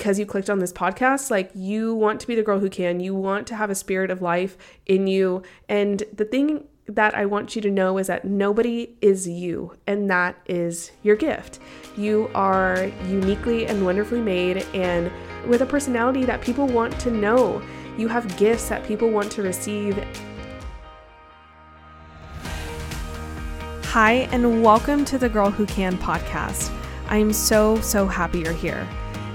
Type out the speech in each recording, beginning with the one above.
because you clicked on this podcast, like you want to be the girl who can, you want to have a spirit of life in you. And the thing that I want you to know is that nobody is you, and that is your gift. You are uniquely and wonderfully made, and with a personality that people want to know. You have gifts that people want to receive. Hi, and welcome to the Girl Who Can podcast. I am so, so happy you're here.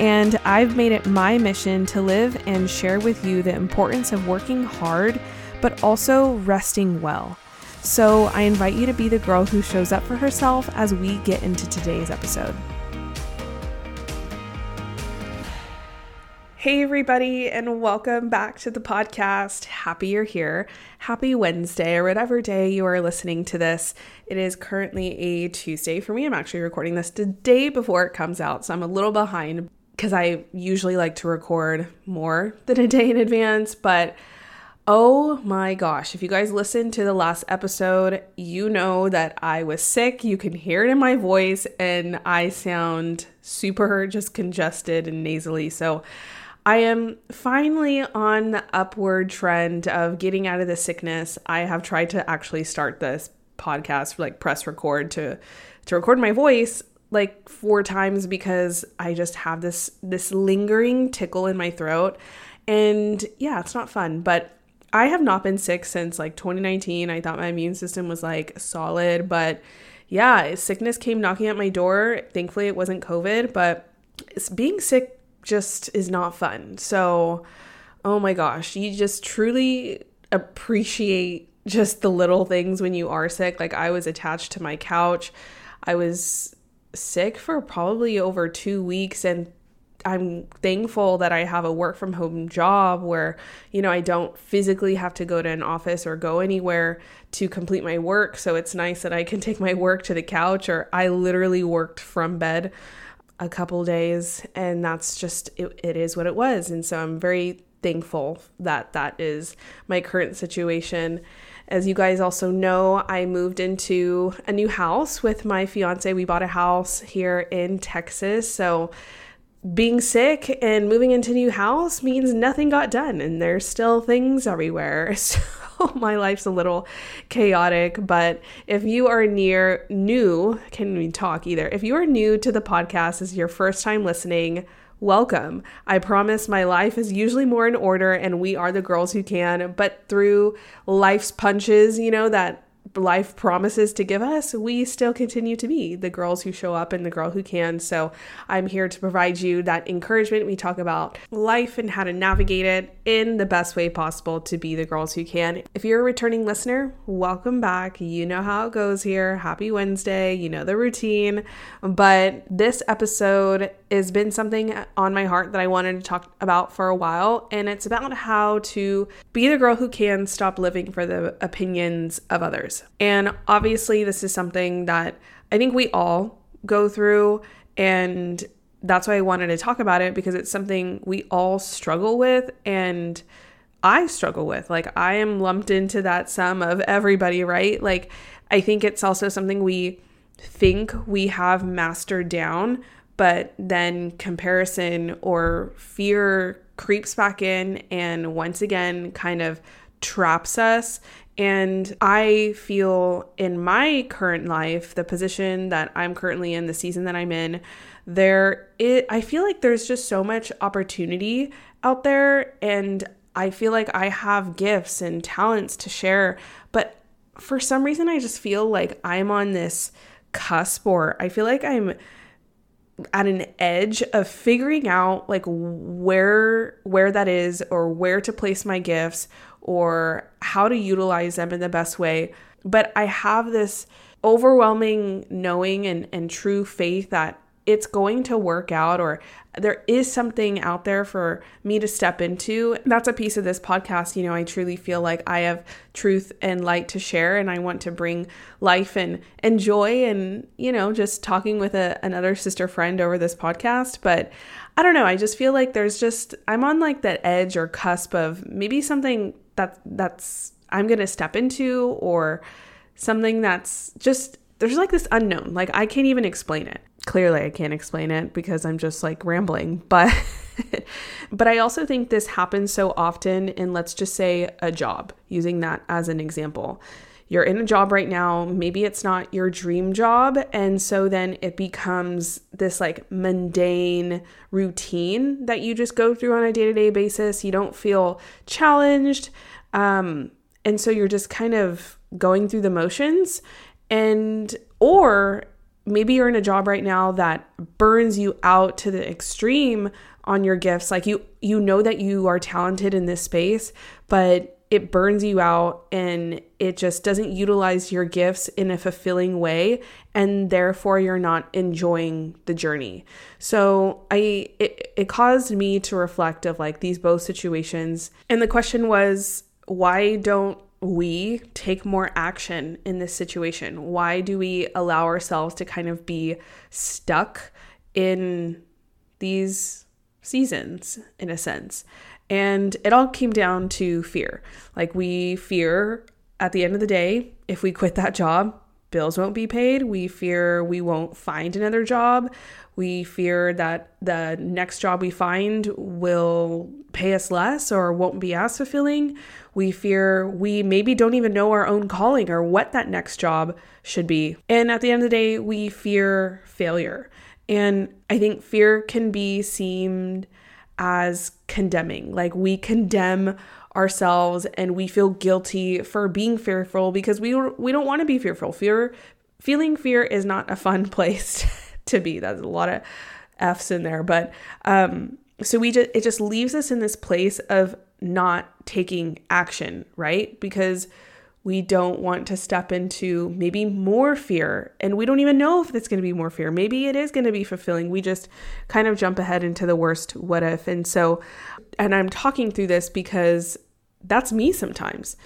And I've made it my mission to live and share with you the importance of working hard, but also resting well. So, I invite you to be the girl who shows up for herself as we get into today's episode. Hey, everybody, and welcome back to the podcast. Happy you're here. Happy Wednesday, or whatever day you are listening to this. It is currently a Tuesday for me. I'm actually recording this the day before it comes out, so I'm a little behind because I usually like to record more than a day in advance. But oh my gosh, if you guys listened to the last episode, you know that I was sick. You can hear it in my voice, and I sound super just congested and nasally. So, I am finally on the upward trend of getting out of the sickness. I have tried to actually start this podcast, like press record to to record my voice like four times because I just have this this lingering tickle in my throat. And yeah, it's not fun, but I have not been sick since like 2019. I thought my immune system was like solid, but yeah, sickness came knocking at my door. Thankfully, it wasn't COVID, but being sick just is not fun. So, oh my gosh, you just truly appreciate just the little things when you are sick. Like, I was attached to my couch. I was sick for probably over two weeks, and I'm thankful that I have a work from home job where, you know, I don't physically have to go to an office or go anywhere to complete my work. So it's nice that I can take my work to the couch, or I literally worked from bed a couple days and that's just it, it is what it was and so i'm very thankful that that is my current situation as you guys also know i moved into a new house with my fiance we bought a house here in texas so being sick and moving into a new house means nothing got done and there's still things everywhere so my life's a little chaotic. But if you are near new, can we talk either? If you are new to the podcast, is your first time listening, welcome. I promise my life is usually more in order and we are the girls who can, but through life's punches, you know, that life promises to give us, we still continue to be the girls who show up and the girl who can. So I'm here to provide you that encouragement. We talk about life and how to navigate it in the best way possible to be the girls who can. If you're a returning listener, welcome back. You know how it goes here. Happy Wednesday. You know the routine. But this episode has been something on my heart that I wanted to talk about for a while. And it's about how to be the girl who can stop living for the opinions of others. And obviously, this is something that I think we all go through. And that's why I wanted to talk about it because it's something we all struggle with. And I struggle with. Like, I am lumped into that sum of everybody, right? Like, I think it's also something we think we have mastered down but then comparison or fear creeps back in and once again kind of traps us. And I feel in my current life, the position that I'm currently in, the season that I'm in, there it I feel like there's just so much opportunity out there. And I feel like I have gifts and talents to share, but for some reason, I just feel like I'm on this cusp, or I feel like I'm at an edge of figuring out like where where that is or where to place my gifts or how to utilize them in the best way but i have this overwhelming knowing and, and true faith that it's going to work out or there is something out there for me to step into. That's a piece of this podcast. You know, I truly feel like I have truth and light to share and I want to bring life and, and joy and, you know, just talking with a, another sister friend over this podcast. But I don't know. I just feel like there's just, I'm on like that edge or cusp of maybe something that that's, I'm going to step into or something that's just, there's like this unknown. Like I can't even explain it clearly I can't explain it because I'm just like rambling, but but I also think this happens so often in let's just say a job, using that as an example. You're in a job right now, maybe it's not your dream job, and so then it becomes this like mundane routine that you just go through on a day-to-day basis. You don't feel challenged. Um and so you're just kind of going through the motions and or maybe you're in a job right now that burns you out to the extreme on your gifts like you you know that you are talented in this space but it burns you out and it just doesn't utilize your gifts in a fulfilling way and therefore you're not enjoying the journey so i it, it caused me to reflect of like these both situations and the question was why don't we take more action in this situation? Why do we allow ourselves to kind of be stuck in these seasons, in a sense? And it all came down to fear. Like, we fear at the end of the day, if we quit that job, bills won't be paid. We fear we won't find another job. We fear that the next job we find will pay us less or won't be as fulfilling. We fear we maybe don't even know our own calling or what that next job should be. And at the end of the day, we fear failure. And I think fear can be seen as condemning. Like we condemn ourselves and we feel guilty for being fearful because we we don't want to be fearful. Fear feeling fear is not a fun place to be. That's a lot of F's in there. But um, so we just it just leaves us in this place of not taking action, right? Because we don't want to step into maybe more fear. And we don't even know if it's going to be more fear. Maybe it is going to be fulfilling. We just kind of jump ahead into the worst what if. And so and i'm talking through this because that's me sometimes.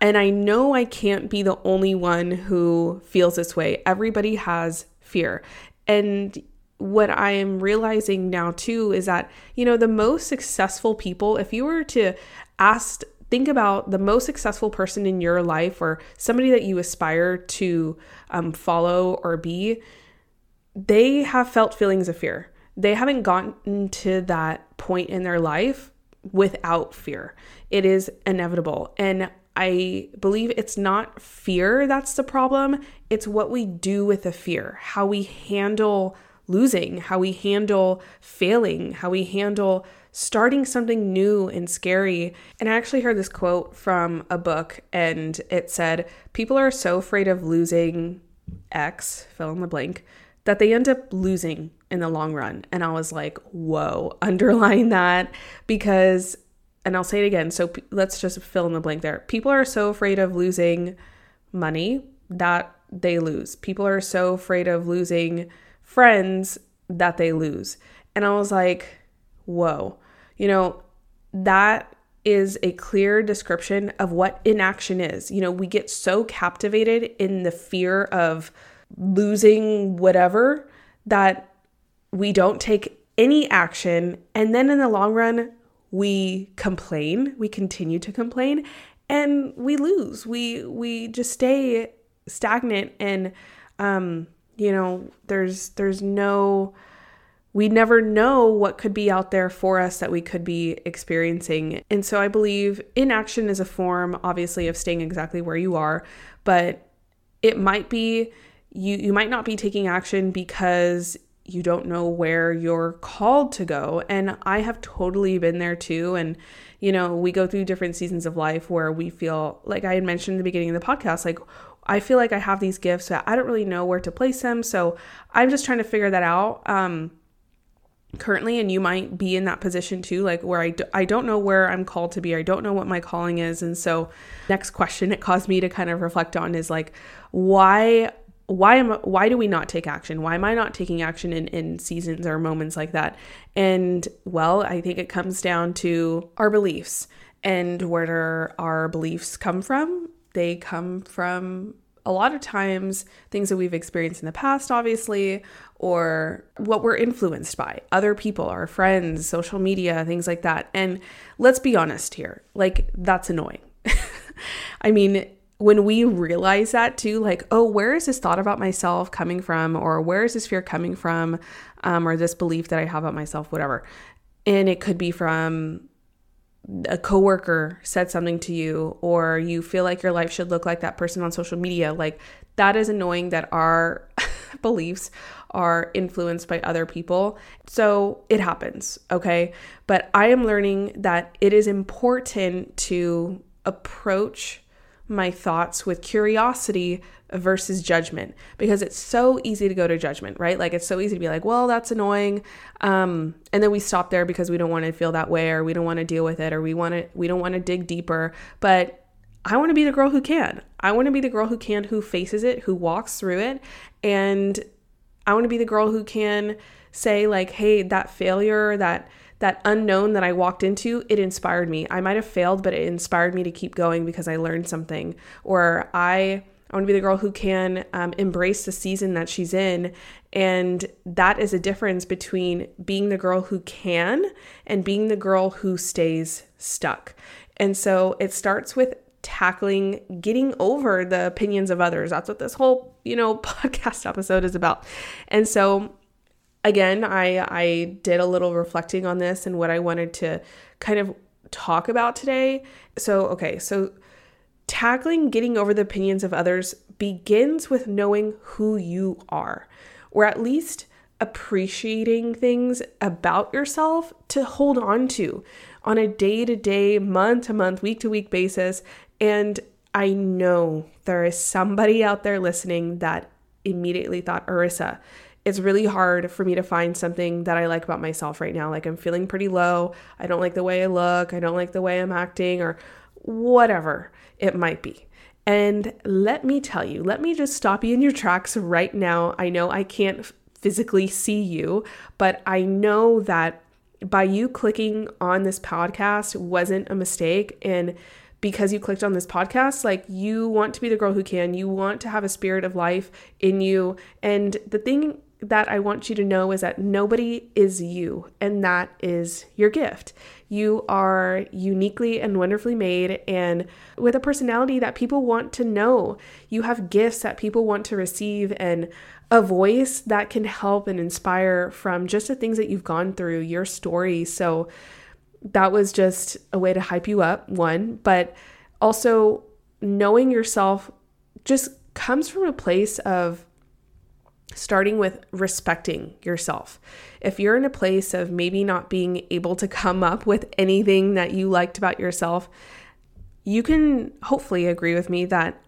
And i know i can't be the only one who feels this way. Everybody has fear. And what I am realizing now too is that, you know, the most successful people, if you were to ask, think about the most successful person in your life or somebody that you aspire to um, follow or be, they have felt feelings of fear. They haven't gotten to that point in their life without fear. It is inevitable. And I believe it's not fear that's the problem, it's what we do with the fear, how we handle losing, how we handle failing, how we handle starting something new and scary. And I actually heard this quote from a book, and it said, People are so afraid of losing X, fill in the blank, that they end up losing in the long run. And I was like, whoa, underline that because and I'll say it again. So p- let's just fill in the blank there. People are so afraid of losing money that they lose. People are so afraid of losing friends that they lose. And I was like, whoa, you know, that is a clear description of what inaction is. You know, we get so captivated in the fear of losing whatever that we don't take any action. And then in the long run, we complain, we continue to complain, and we lose. We we just stay stagnant and um you know, there's there's no we never know what could be out there for us that we could be experiencing. And so I believe inaction is a form obviously of staying exactly where you are, but it might be you you might not be taking action because you don't know where you're called to go. And I have totally been there too. And, you know, we go through different seasons of life where we feel like I had mentioned in the beginning of the podcast, like, I feel like I have these gifts that I don't really know where to place them. So I'm just trying to figure that out. Um, currently and you might be in that position too like where I d- I don't know where i'm called to be. I don't know what my calling is. And so next question it caused me to kind of reflect on is like why why am why do we not take action? Why am i not taking action in in seasons or moments like that? And well i think it comes down to our beliefs and where our beliefs come from. They come from a lot of times things that we've experienced in the past, obviously, or what we're influenced by other people, our friends, social media, things like that. And let's be honest here like, that's annoying. I mean, when we realize that too, like, oh, where is this thought about myself coming from? Or where is this fear coming from? Um, or this belief that I have about myself, whatever. And it could be from a coworker said something to you or you feel like your life should look like that person on social media like that is annoying that our beliefs are influenced by other people. So it happens okay? But i am learning that it is important to approach my thoughts with curiosity versus judgment because it's so easy to go to judgment, right? Like it's so easy to be like, well, that's annoying. Um, and then we stop there because we don't want to feel that way or we don't want to deal with it or we want to we don't want to dig deeper. But I want to be the girl who can. I want to be the girl who can, who faces it, who walks through it. And I want to be the girl who can say, like, hey, that failure, that that unknown that I walked into, it inspired me. I might have failed, but it inspired me to keep going because I learned something. Or I I want to be the girl who can um, embrace the season that she's in. And that is a difference between being the girl who can and being the girl who stays stuck. And so it starts with tackling getting over the opinions of others. That's what this whole, you know, podcast episode is about. And so again, I I did a little reflecting on this and what I wanted to kind of talk about today. So, okay, so tackling getting over the opinions of others begins with knowing who you are, or at least appreciating things about yourself to hold on to on a day to day, month to month, week to week basis. And I know there is somebody out there listening that immediately thought, Arissa, it's really hard for me to find something that I like about myself right now. Like I'm feeling pretty low. I don't like the way I look. I don't like the way I'm acting, or whatever it might be. And let me tell you, let me just stop you in your tracks right now. I know I can't physically see you, but I know that by you clicking on this podcast wasn't a mistake. And because you clicked on this podcast, like you want to be the girl who can, you want to have a spirit of life in you. And the thing that I want you to know is that nobody is you, and that is your gift. You are uniquely and wonderfully made, and with a personality that people want to know. You have gifts that people want to receive, and a voice that can help and inspire from just the things that you've gone through, your story. So, that was just a way to hype you up, one, but also knowing yourself just comes from a place of starting with respecting yourself. If you're in a place of maybe not being able to come up with anything that you liked about yourself, you can hopefully agree with me that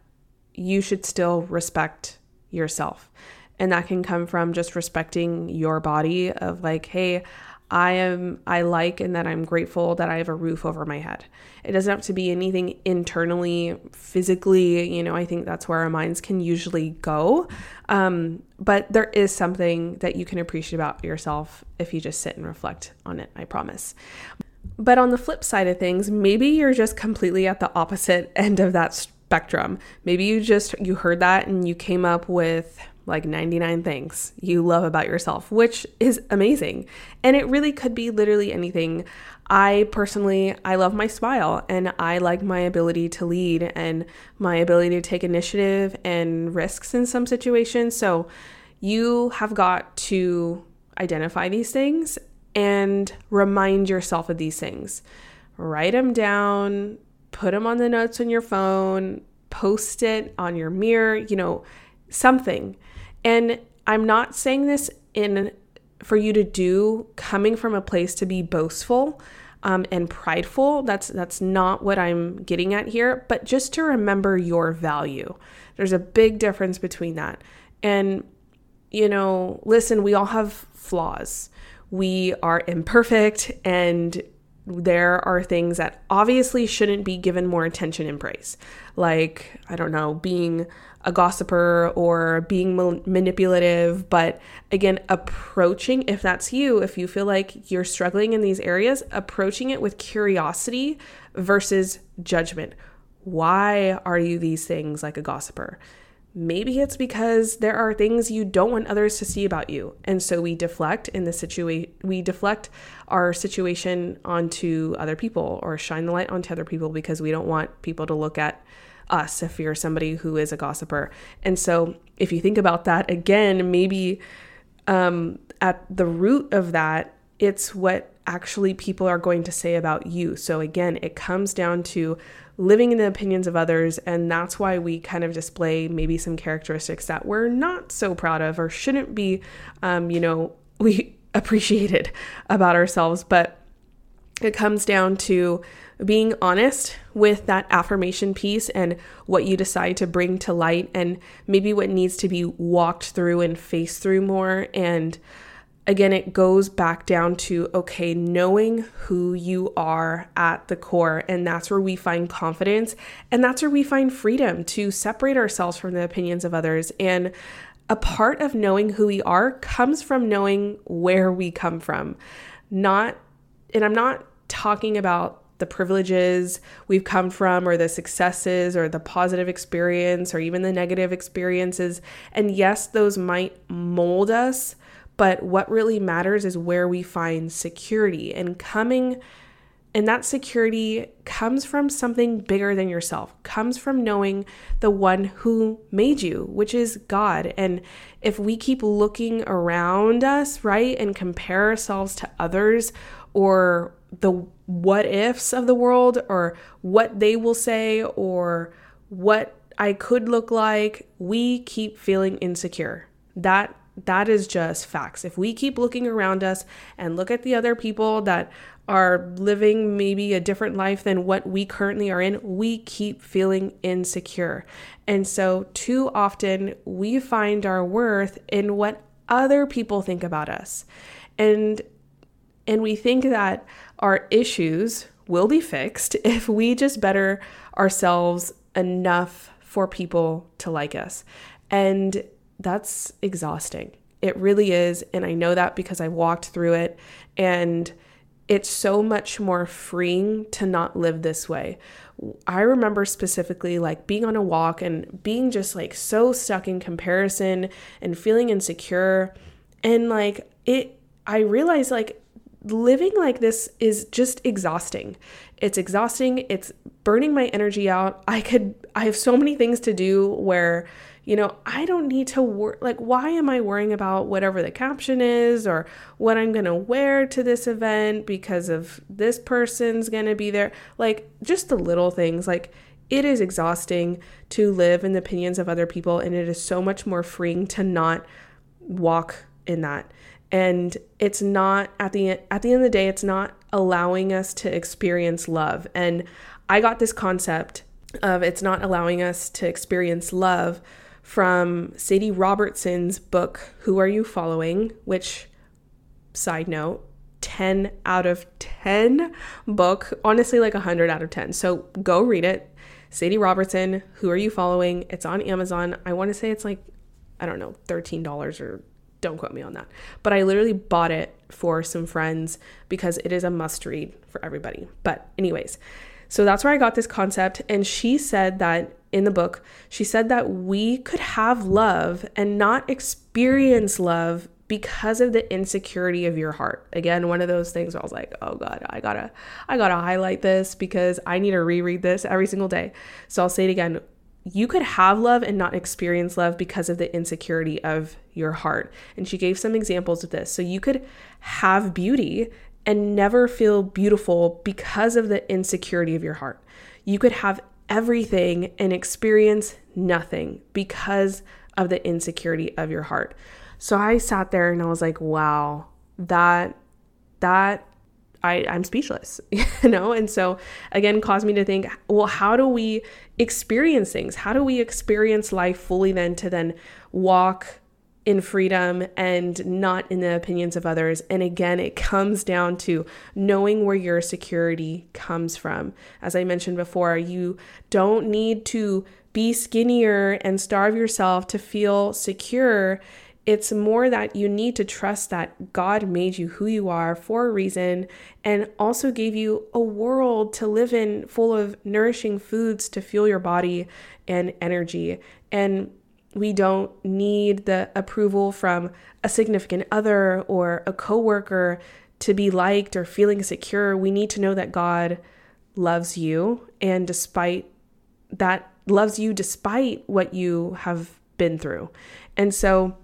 you should still respect yourself. And that can come from just respecting your body of like, hey, I am I like and that I'm grateful that I have a roof over my head. It doesn't have to be anything internally, physically, you know, I think that's where our minds can usually go. Um, but there is something that you can appreciate about yourself if you just sit and reflect on it, I promise. But on the flip side of things, maybe you're just completely at the opposite end of that spectrum. Maybe you just you heard that and you came up with like 99 things you love about yourself, which is amazing. And it really could be literally anything. I personally, I love my smile and I like my ability to lead and my ability to take initiative and risks in some situations. So you have got to identify these things and remind yourself of these things. Write them down, put them on the notes on your phone, post it on your mirror, you know, something and I'm not saying this in for you to do coming from a place to be boastful um, and prideful. That's that's not what I'm getting at here. But just to remember your value. There's a big difference between that. And you know, listen, we all have flaws. We are imperfect and there are things that obviously shouldn't be given more attention and praise. Like, I don't know, being a gossiper or being ma- manipulative. But again, approaching, if that's you, if you feel like you're struggling in these areas, approaching it with curiosity versus judgment. Why are you these things like a gossiper? Maybe it's because there are things you don't want others to see about you. And so we deflect in the situation, we deflect our situation onto other people or shine the light onto other people because we don't want people to look at us if you're somebody who is a gossiper. And so if you think about that again, maybe um, at the root of that, it's what actually people are going to say about you. So again, it comes down to living in the opinions of others. And that's why we kind of display maybe some characteristics that we're not so proud of or shouldn't be, um, you know, we appreciated about ourselves. But it comes down to being honest with that affirmation piece and what you decide to bring to light and maybe what needs to be walked through and faced through more. And again it goes back down to okay knowing who you are at the core. And that's where we find confidence and that's where we find freedom to separate ourselves from the opinions of others. And a part of knowing who we are comes from knowing where we come from not and I'm not talking about the privileges we've come from, or the successes, or the positive experience, or even the negative experiences. And yes, those might mold us, but what really matters is where we find security. And coming, and that security comes from something bigger than yourself, comes from knowing the one who made you, which is God. And if we keep looking around us, right, and compare ourselves to others, or the what ifs of the world or what they will say or what I could look like, we keep feeling insecure. That that is just facts. If we keep looking around us and look at the other people that are living maybe a different life than what we currently are in, we keep feeling insecure. And so, too often, we find our worth in what other people think about us. And and we think that our issues will be fixed if we just better ourselves enough for people to like us. And that's exhausting. It really is. And I know that because I walked through it. And it's so much more freeing to not live this way. I remember specifically like being on a walk and being just like so stuck in comparison and feeling insecure. And like it, I realized like living like this is just exhausting. It's exhausting. It's burning my energy out. I could, I have so many things to do where, you know, I don't need to work. Like, why am I worrying about whatever the caption is or what I'm going to wear to this event because of this person's going to be there? Like, just the little things. Like, it is exhausting to live in the opinions of other people, and it is so much more freeing to not walk in that and it's not at the at the end of the day it's not allowing us to experience love. And i got this concept of it's not allowing us to experience love from sadie robertson's book who are you following? Which side note 10 out of 10 book honestly like 100 out of 10 so go read it. Sadie robertson who are you following? It's on amazon. I want to say it's like i don't know $13 or don't quote me on that. But I literally bought it for some friends because it is a must read for everybody. But, anyways, so that's where I got this concept. And she said that in the book, she said that we could have love and not experience love because of the insecurity of your heart. Again, one of those things where I was like, "Oh god, I got to I got to highlight this because I need to reread this every single day." So I'll say it again you could have love and not experience love because of the insecurity of your heart. And she gave some examples of this. So you could have beauty and never feel beautiful because of the insecurity of your heart. You could have everything and experience nothing because of the insecurity of your heart. So I sat there and I was like, wow, that that I, I'm speechless, you know? And so again, caused me to think, well, how do we experience things? How do we experience life fully then to then walk in freedom and not in the opinions of others. And again, it comes down to knowing where your security comes from. As I mentioned before, you don't need to be skinnier and starve yourself to feel secure. It's more that you need to trust that God made you who you are for a reason and also gave you a world to live in full of nourishing foods to fuel your body and energy. And we don't need the approval from a significant other or a coworker to be liked or feeling secure. We need to know that God loves you and despite that loves you despite what you have been through. And so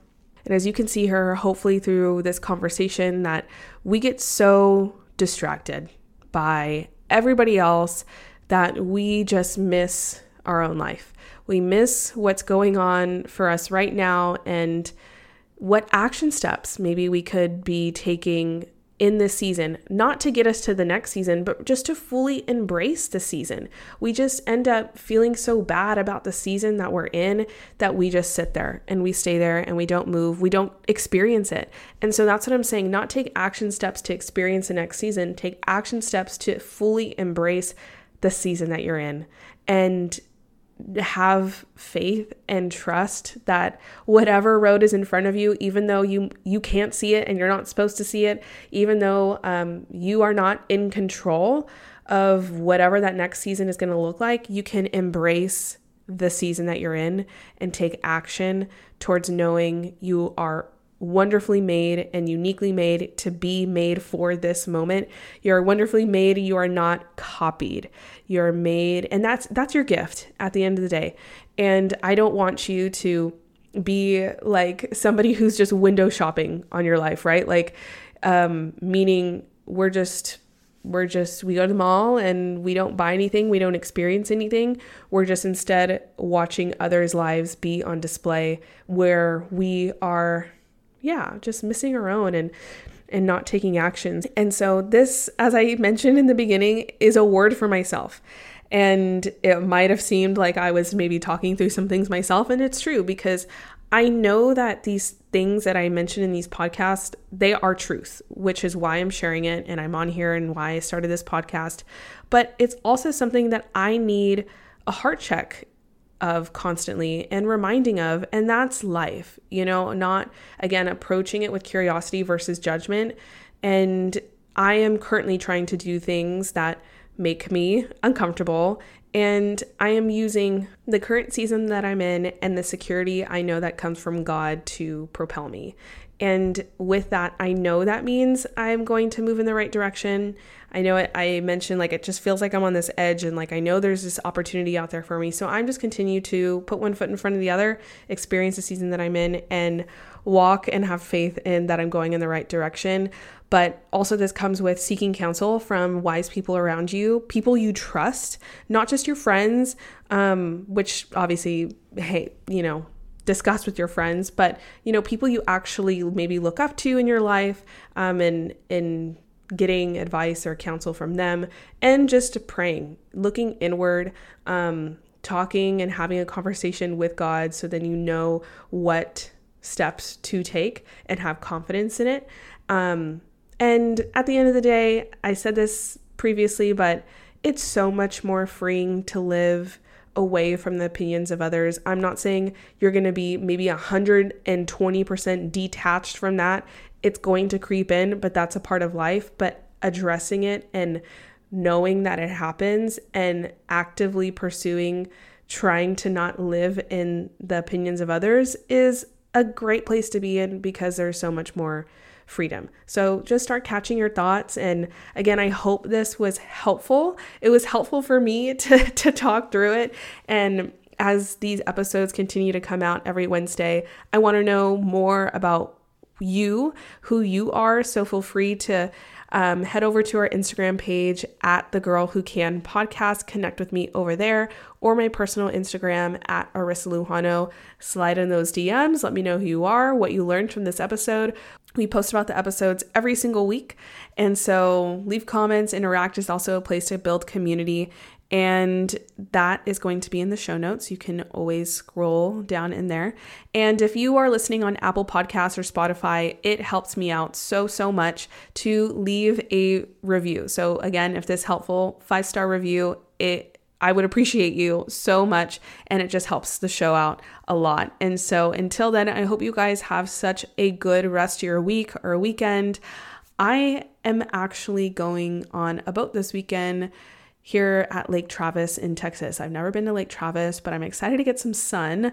and as you can see her, hopefully through this conversation, that we get so distracted by everybody else that we just miss our own life. We miss what's going on for us right now and what action steps maybe we could be taking in this season, not to get us to the next season, but just to fully embrace the season. We just end up feeling so bad about the season that we're in that we just sit there and we stay there and we don't move. We don't experience it. And so that's what I'm saying. Not take action steps to experience the next season, take action steps to fully embrace the season that you're in. And have faith and trust that whatever road is in front of you even though you you can't see it and you're not supposed to see it even though um, you are not in control of whatever that next season is going to look like you can embrace the season that you're in and take action towards knowing you are wonderfully made and uniquely made to be made for this moment. You're wonderfully made, you are not copied. You're made and that's that's your gift at the end of the day. And I don't want you to be like somebody who's just window shopping on your life, right? Like um meaning we're just we're just we go to the mall and we don't buy anything we don't experience anything we're just instead watching others lives be on display where we are yeah, just missing our own and and not taking actions. And so this as I mentioned in the beginning is a word for myself. And it might have seemed like I was maybe talking through some things myself and it's true because I know that these things that I mention in these podcasts, they are truth, which is why I'm sharing it and I'm on here and why I started this podcast. But it's also something that I need a heart check of constantly and reminding of, and that's life, you know, not again approaching it with curiosity versus judgment. And I am currently trying to do things that make me uncomfortable. And I am using the current season that I'm in and the security I know that comes from God to propel me. And with that, I know that means I'm going to move in the right direction. I know it, I mentioned like it just feels like I'm on this edge and like I know there's this opportunity out there for me. So I'm just continue to put one foot in front of the other, experience the season that I'm in and walk and have faith in that I'm going in the right direction. But also, this comes with seeking counsel from wise people around you, people you trust, not just your friends, um, which obviously, hey, you know, discuss with your friends, but you know, people you actually maybe look up to in your life, um, and in getting advice or counsel from them, and just praying, looking inward, um, talking and having a conversation with God, so then you know what steps to take and have confidence in it. Um, and at the end of the day, I said this previously, but it's so much more freeing to live away from the opinions of others. I'm not saying you're going to be maybe 120% detached from that. It's going to creep in, but that's a part of life. But addressing it and knowing that it happens and actively pursuing trying to not live in the opinions of others is a great place to be in because there's so much more freedom. So just start catching your thoughts. And again, I hope this was helpful. It was helpful for me to, to talk through it. And as these episodes continue to come out every Wednesday, I want to know more about you, who you are. So feel free to um, head over to our Instagram page at the Girl Who Can podcast. Connect with me over there or my personal Instagram at Arissa Lujano. Slide in those DMs. Let me know who you are, what you learned from this episode. We post about the episodes every single week. And so leave comments, interact is also a place to build community and that is going to be in the show notes. You can always scroll down in there. And if you are listening on Apple Podcasts or Spotify, it helps me out so, so much to leave a review. So, again, if this helpful, five star review, it I would appreciate you so much, and it just helps the show out a lot. And so, until then, I hope you guys have such a good rest of your week or weekend. I am actually going on a boat this weekend here at Lake Travis in Texas. I've never been to Lake Travis, but I'm excited to get some sun.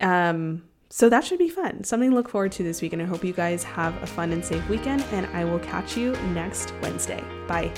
Um, so that should be fun. Something to look forward to this weekend. I hope you guys have a fun and safe weekend. And I will catch you next Wednesday. Bye.